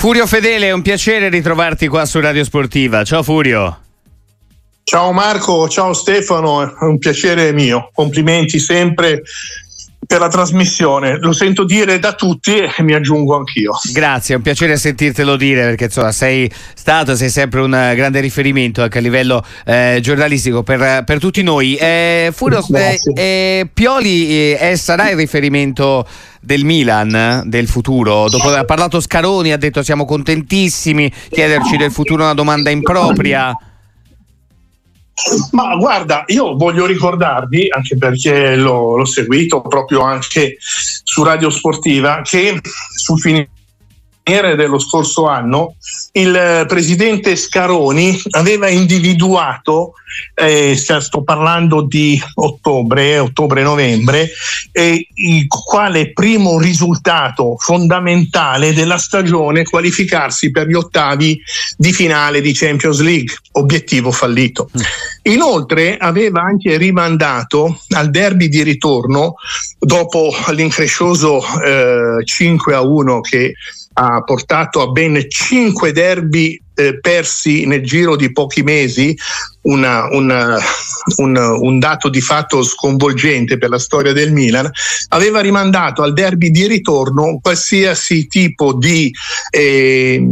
Furio Fedele, è un piacere ritrovarti qua su Radio Sportiva. Ciao Furio. Ciao Marco, ciao Stefano, è un piacere mio. Complimenti sempre per la trasmissione. Lo sento dire da tutti e mi aggiungo anch'io. Grazie, è un piacere sentirtelo dire perché insomma sei stato, sei sempre un grande riferimento anche a livello eh, giornalistico per, per, tutti noi. Eh, Furio, eh, eh Pioli eh, sarà il riferimento del Milan, del futuro. Dopo aver parlato Scaroni, ha detto siamo contentissimi, chiederci del futuro una domanda impropria. Ma guarda, io voglio ricordarvi, anche perché l'ho, l'ho seguito proprio anche su Radio Sportiva, che sul finire dello scorso anno il presidente Scaroni aveva individuato, eh, sto parlando di ottobre, ottobre-novembre, eh, quale primo risultato fondamentale della stagione qualificarsi per gli ottavi di finale di Champions League, obiettivo fallito. Mm. Inoltre aveva anche rimandato al derby di ritorno dopo l'increscioso eh, 5 a 1 che ha portato a ben cinque derby eh, persi nel giro di pochi mesi, una, una, un, un, dato di fatto sconvolgente per la storia del Milan, aveva rimandato al derby di ritorno qualsiasi tipo di eh,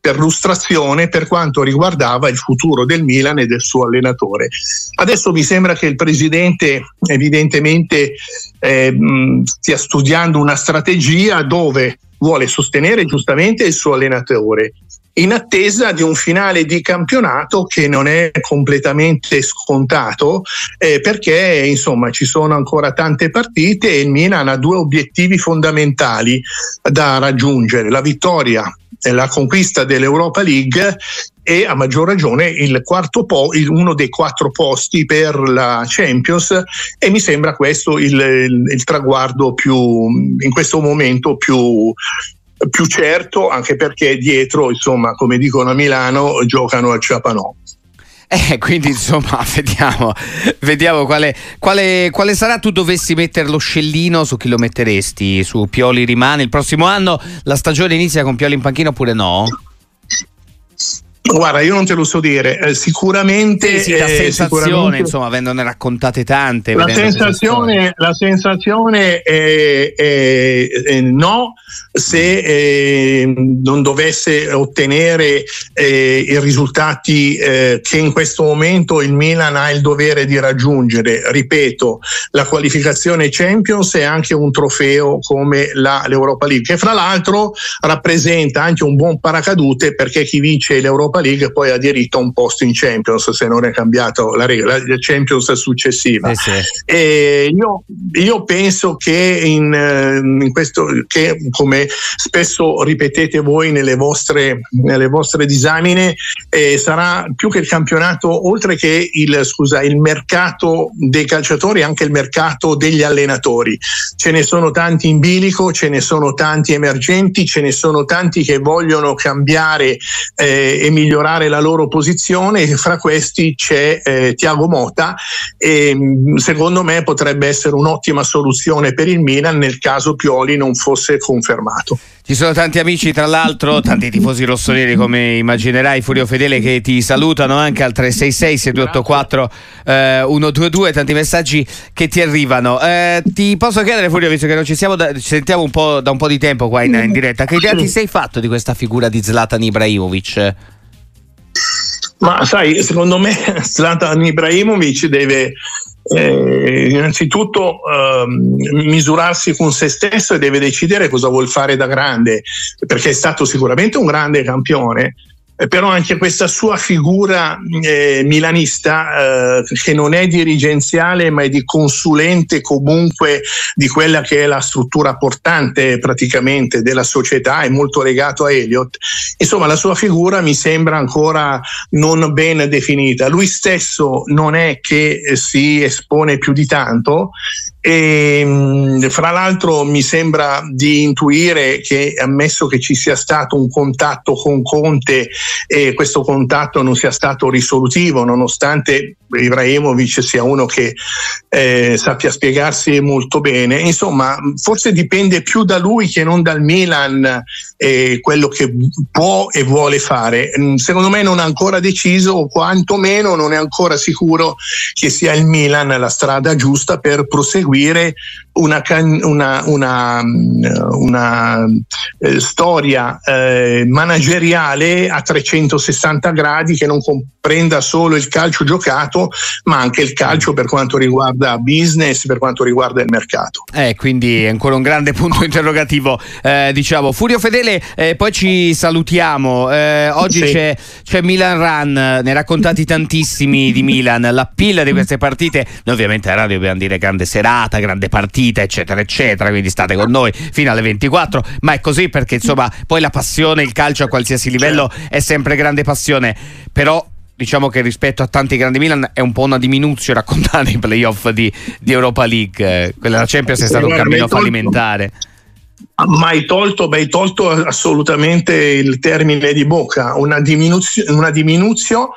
perlustrazione per quanto riguardava il futuro del Milan e del suo allenatore. Adesso mi sembra che il presidente evidentemente eh, stia studiando una strategia dove vuole sostenere giustamente il suo allenatore in attesa di un finale di campionato che non è completamente scontato eh, perché insomma ci sono ancora tante partite e il Milan ha due obiettivi fondamentali da raggiungere la vittoria la conquista dell'Europa League e a maggior ragione po- uno dei quattro posti per la Champions. E mi sembra questo il, il, il traguardo più in questo momento più, più certo anche perché dietro insomma come dicono a Milano giocano al Ciapanò eh, quindi insomma, vediamo, vediamo quale, quale, quale, sarà. Tu dovessi mettere lo scellino su chi lo metteresti? Su Pioli rimane il prossimo anno? La stagione inizia con Pioli in panchina oppure no? Guarda, io non te lo so dire, eh, sicuramente... Sì, sì, la eh, sensazione, sicuramente, insomma, avendone raccontate tante. La sensazione, la sensazione è, è, è, no se eh, non dovesse ottenere eh, i risultati eh, che in questo momento il Milan ha il dovere di raggiungere. Ripeto, la qualificazione Champions è anche un trofeo come la, l'Europa League, che fra l'altro rappresenta anche un buon paracadute perché chi vince l'Europa Europa League poi ha diritto a un posto in Champions se non è cambiato la regola, la Champions successiva. Eh sì. io, io, penso che in, eh, in, questo, che come spesso ripetete voi nelle vostre, nelle vostre disamine, eh, sarà più che il campionato, oltre che il, scusa, il mercato dei calciatori, anche il mercato degli allenatori. Ce ne sono tanti in bilico, ce ne sono tanti emergenti, ce ne sono tanti che vogliono cambiare eh, e migliorare la loro posizione e fra questi c'è eh, Tiago Mota e mm, secondo me potrebbe essere un'ottima soluzione per il Milan nel caso Pioli non fosse confermato. Ci sono tanti amici, tra l'altro, tanti tifosi rossoneri come immaginerai, Furio Fedele, che ti salutano anche al 366-6284 eh, 122, tanti messaggi che ti arrivano. Eh, ti posso chiedere, Furio, visto che non ci siamo, da, ci sentiamo un da un po' di tempo qua in, in diretta, che idea ti sei fatto di questa figura di Zlatan Ibrahimovic? Ma sai, secondo me Zlatan Ibrahimovic deve eh, innanzitutto eh, misurarsi con se stesso e deve decidere cosa vuol fare da grande, perché è stato sicuramente un grande campione, eh, però anche questa sua figura eh, milanista eh, che non è dirigenziale ma è di consulente comunque di quella che è la struttura portante praticamente della società è molto legato a Elliott insomma la sua figura mi sembra ancora non ben definita. Lui stesso non è che si espone più di tanto e mm, fra l'altro mi sembra di intuire che ammesso che ci sia stato un contatto con Conte e questo contatto non sia stato risolutivo nonostante Ibrahimovic sia uno che eh, sappia spiegarsi molto bene. Insomma forse dipende più da lui che non dal Milan eh, quello che può e vuole fare. Mm, secondo me non ha ancora deciso o quantomeno non è ancora sicuro che sia il Milan la strada giusta per proseguire hubiere una, una, una, una eh, storia eh, manageriale a 360 gradi che non comprenda solo il calcio giocato, ma anche il calcio per quanto riguarda business, per quanto riguarda il mercato. Eh, quindi ancora un grande punto interrogativo. Eh, diciamo, Furio Fedele, eh, poi ci salutiamo. Eh, oggi sì. c'è, c'è, Milan Run, ne raccontati tantissimi di Milan, la pilla di queste partite. Noi ovviamente a radio dobbiamo dire grande serata, grande partita partita, eccetera, eccetera. Quindi state con noi fino alle 24. Ma è così perché insomma, poi la passione, il calcio a qualsiasi livello è sempre grande passione. Però diciamo che rispetto a tanti grandi Milan è un po' una diminuzione raccontare i playoff di, di Europa League. Quella della Champions è stato un cammino fallimentare. Ma hai tolto, beh, tolto assolutamente il termine di bocca, una diminuzione, una diminuzione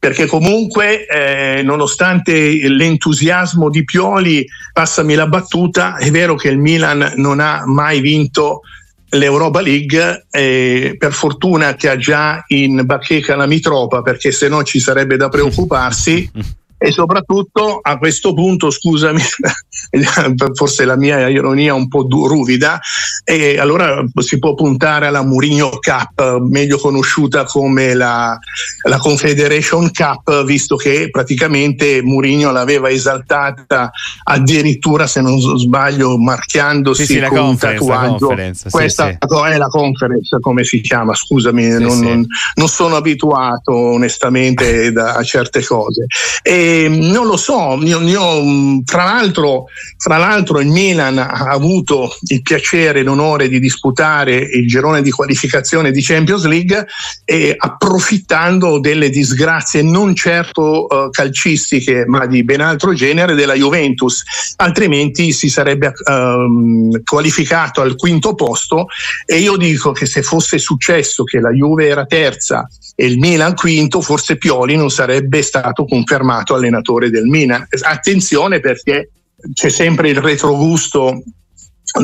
perché comunque eh, nonostante l'entusiasmo di Pioli, passami la battuta, è vero che il Milan non ha mai vinto l'Europa League, eh, per fortuna che ha già in bacheca la Mitropa, perché se no ci sarebbe da preoccuparsi. e soprattutto a questo punto, scusami, forse la mia ironia è un po' ruvida, e allora si può puntare alla Mourinho Cup, meglio conosciuta come la, la Confederation Cup, visto che praticamente Mourinho l'aveva esaltata addirittura, se non sbaglio, marchiandosi sì, sì, con un tatuaggio. Questa sì, è la conference, come si chiama, scusami, non, non, non, sono abituato onestamente a certe cose. E, non lo so, io, io, tra, l'altro, tra, l'altro, il Milan ha avuto il piacere e l'onore di disputare il girone di qualificazione di Champions League e approfittando delle disgrazie non certo uh, calcistiche ma di ben altro genere della Juventus, altrimenti si sarebbe uh, qualificato al quinto posto e io dico che se fosse successo che la Juve era terza e il Milan quinto, forse Pioli non sarebbe stato confermato allenatore del Milan. Attenzione perché c'è sempre il retrogusto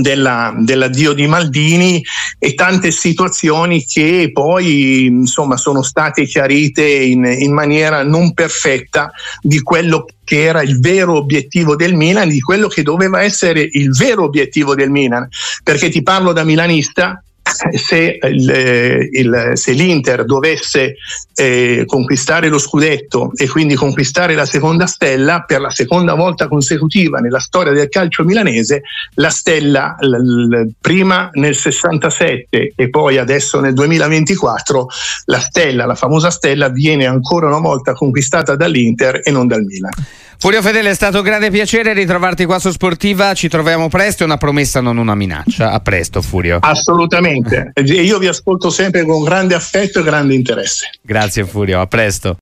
della, dell'addio di Maldini e tante situazioni che poi insomma sono state chiarite in, in, maniera non perfetta di quello che era il vero obiettivo del Milan, di quello che doveva essere il vero obiettivo del Milan, perché ti parlo da milanista, se, il, il, se l'Inter dovesse eh, conquistare lo scudetto e quindi conquistare la seconda stella per la seconda volta consecutiva nella storia del calcio milanese, la stella l, l, prima nel 67 e poi adesso nel 2024, la stella, la famosa stella, viene ancora una volta conquistata dall'Inter e non dal Milan. Furio Fedele, è stato un grande piacere ritrovarti qua su Sportiva. Ci troviamo presto. È una promessa, non una minaccia. A presto, Furio. Assolutamente. Io vi ascolto sempre con grande affetto e grande interesse. Grazie, Furio. A presto.